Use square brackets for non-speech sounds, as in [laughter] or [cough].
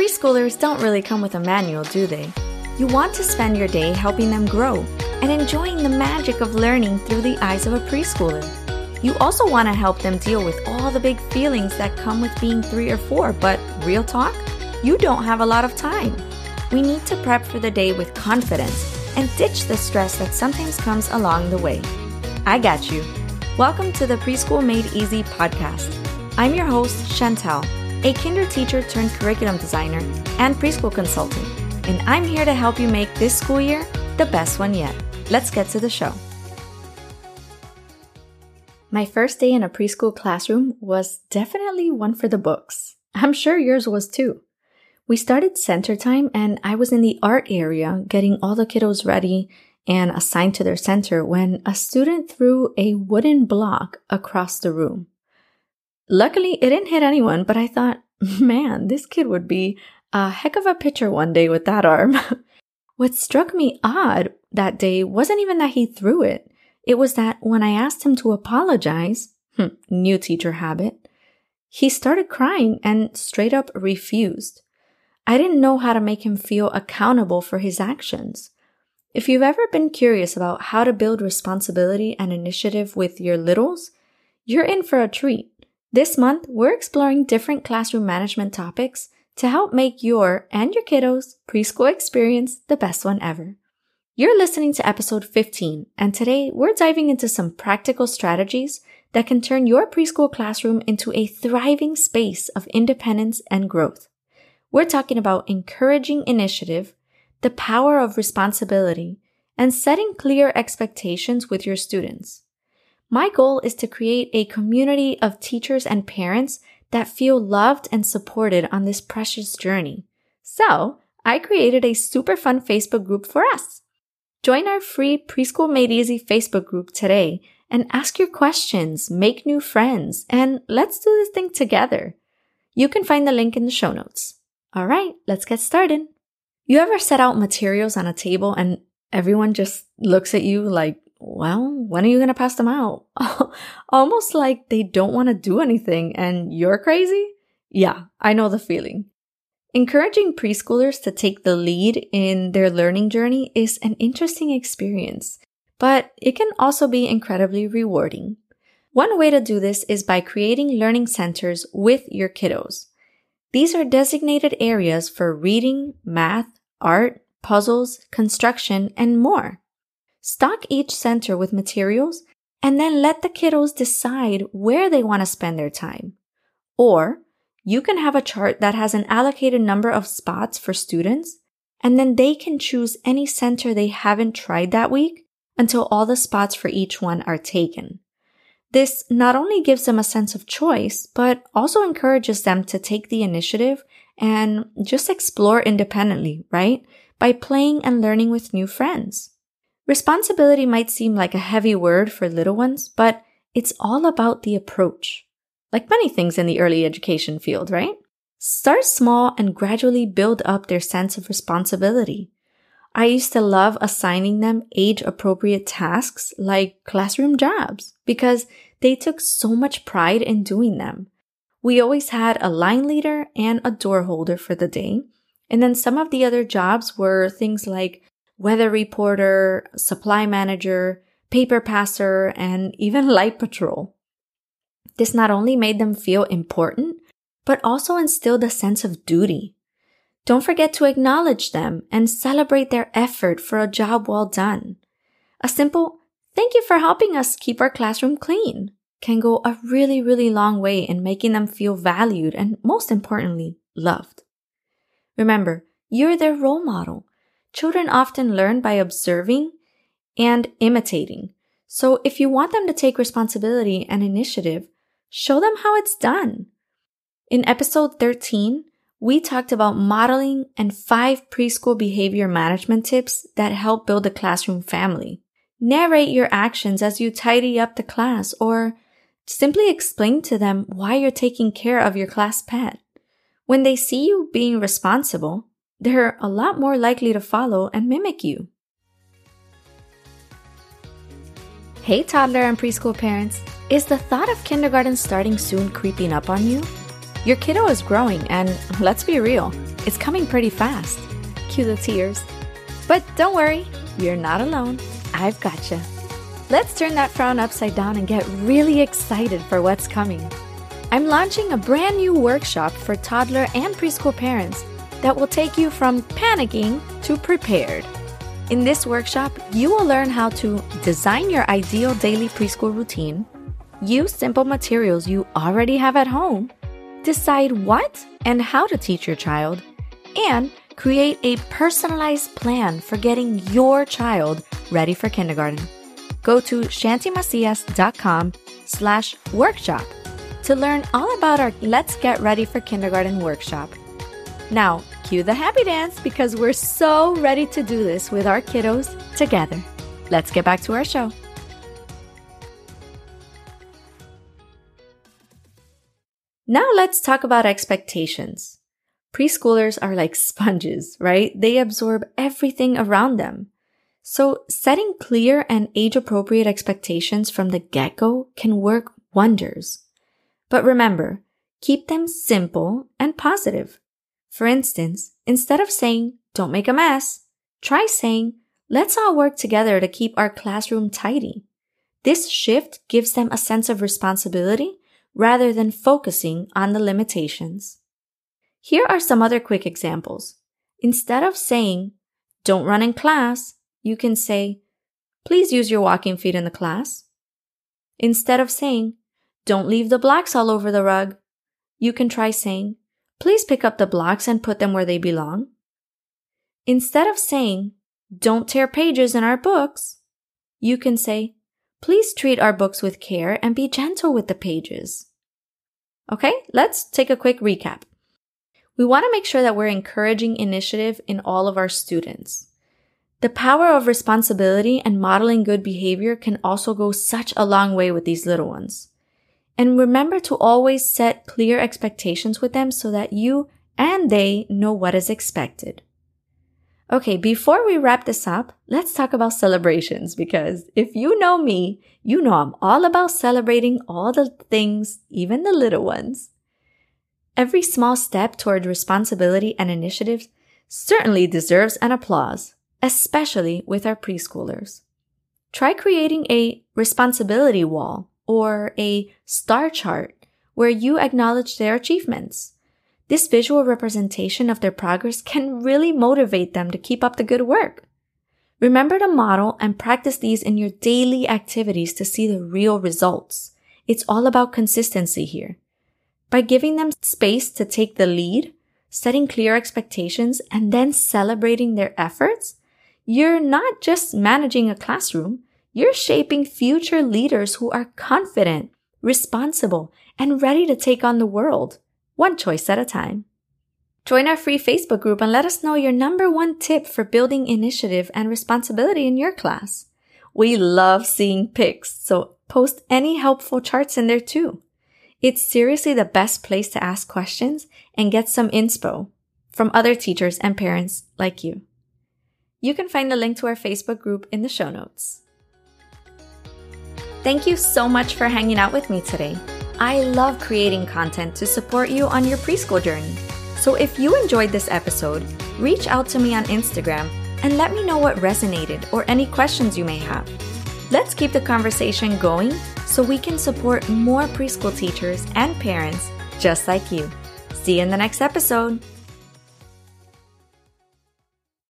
Preschoolers don't really come with a manual, do they? You want to spend your day helping them grow and enjoying the magic of learning through the eyes of a preschooler. You also want to help them deal with all the big feelings that come with being three or four, but real talk, you don't have a lot of time. We need to prep for the day with confidence and ditch the stress that sometimes comes along the way. I got you. Welcome to the Preschool Made Easy podcast. I'm your host, Chantel, a kinder teacher turned curriculum designer and preschool consultant, and I'm here to help you make this school year the best one yet. Let's get to the show. My first day in a preschool classroom was definitely one for the books. I'm sure yours was too. We started center time and I was in the art area getting all the kiddos ready and assigned to their center when a student threw a wooden block across the room. Luckily, it didn't hit anyone, but I thought, [laughs] man, this kid would be a heck of a pitcher one day with that arm. [laughs] what struck me odd that day wasn't even that he threw it. It was that when I asked him to apologize, hmm, new teacher habit, he started crying and straight up refused. I didn't know how to make him feel accountable for his actions. If you've ever been curious about how to build responsibility and initiative with your littles, you're in for a treat. This month, we're exploring different classroom management topics to help make your and your kiddos' preschool experience the best one ever. You're listening to episode 15, and today we're diving into some practical strategies that can turn your preschool classroom into a thriving space of independence and growth. We're talking about encouraging initiative, the power of responsibility, and setting clear expectations with your students. My goal is to create a community of teachers and parents that feel loved and supported on this precious journey. So I created a super fun Facebook group for us. Join our free Preschool Made Easy Facebook group today and ask your questions, make new friends, and let's do this thing together. You can find the link in the show notes. All right, let's get started. You ever set out materials on a table and everyone just looks at you like, well, when are you going to pass them out? [laughs] Almost like they don't want to do anything and you're crazy? Yeah, I know the feeling. Encouraging preschoolers to take the lead in their learning journey is an interesting experience, but it can also be incredibly rewarding. One way to do this is by creating learning centers with your kiddos. These are designated areas for reading, math, art, puzzles, construction, and more. Stock each center with materials and then let the kiddos decide where they want to spend their time. Or you can have a chart that has an allocated number of spots for students, and then they can choose any center they haven't tried that week until all the spots for each one are taken. This not only gives them a sense of choice, but also encourages them to take the initiative and just explore independently, right? By playing and learning with new friends. Responsibility might seem like a heavy word for little ones, but it's all about the approach like many things in the early education field, right? Start small and gradually build up their sense of responsibility. I used to love assigning them age appropriate tasks like classroom jobs because they took so much pride in doing them. We always had a line leader and a door holder for the day. And then some of the other jobs were things like weather reporter, supply manager, paper passer, and even light patrol. This not only made them feel important, but also instilled a sense of duty. Don't forget to acknowledge them and celebrate their effort for a job well done. A simple, thank you for helping us keep our classroom clean can go a really, really long way in making them feel valued and most importantly, loved. Remember, you're their role model. Children often learn by observing and imitating. So if you want them to take responsibility and initiative, show them how it's done. In episode 13, we talked about modeling and five preschool behavior management tips that help build a classroom family. Narrate your actions as you tidy up the class or simply explain to them why you're taking care of your class pet. When they see you being responsible, they're a lot more likely to follow and mimic you. Hey, toddler and preschool parents. Is the thought of kindergarten starting soon creeping up on you? Your kiddo is growing, and let's be real, It's coming pretty fast. Cue the tears. But don't worry, you're not alone. I've got you. Let's turn that frown upside down and get really excited for what's coming. I'm launching a brand new workshop for toddler and preschool parents that will take you from panicking to prepared. In this workshop, you will learn how to design your ideal daily preschool routine, use simple materials you already have at home, decide what and how to teach your child, and create a personalized plan for getting your child ready for kindergarten. Go to chantymacias.com slash workshop to learn all about our Let's Get Ready for Kindergarten workshop. Now, cue the happy dance because we're so ready to do this with our kiddos together. Let's get back to our show. Now let's talk about expectations. Preschoolers are like sponges, right? They absorb everything around them. So setting clear and age appropriate expectations from the get-go can work wonders. But remember, keep them simple and positive. For instance, instead of saying, don't make a mess, try saying, let's all work together to keep our classroom tidy. This shift gives them a sense of responsibility rather than focusing on the limitations. Here are some other quick examples. Instead of saying, don't run in class, you can say, please use your walking feet in the class. Instead of saying, don't leave the blocks all over the rug, you can try saying, Please pick up the blocks and put them where they belong. Instead of saying, don't tear pages in our books, you can say, please treat our books with care and be gentle with the pages. Okay, let's take a quick recap. We want to make sure that we're encouraging initiative in all of our students. The power of responsibility and modeling good behavior can also go such a long way with these little ones. And remember to always set clear expectations with them so that you and they know what is expected. Okay, before we wrap this up, let's talk about celebrations because if you know me, you know I'm all about celebrating all the things, even the little ones. Every small step toward responsibility and initiatives certainly deserves an applause, especially with our preschoolers. Try creating a responsibility wall or a star chart where you acknowledge their achievements. This visual representation of their progress can really motivate them to keep up the good work. Remember to model and practice these in your daily activities to see the real results. It's all about consistency here. By giving them space to take the lead, setting clear expectations, and then celebrating their efforts, you're not just managing a classroom, you're shaping future leaders who are confident, responsible, and ready to take on the world, one choice at a time. Join our free Facebook group and let us know your number one tip for building initiative and responsibility in your class. We love seeing pics, so post any helpful charts in there too. It's seriously the best place to ask questions and get some inspo from other teachers and parents like you. You can find the link to our Facebook group in the show notes. Thank you so much for hanging out with me today. I love creating content to support you on your preschool journey. So if you enjoyed this episode, reach out to me on Instagram and let me know what resonated or any questions you may have. Let's keep the conversation going so we can support more preschool teachers and parents just like you. See you in the next episode.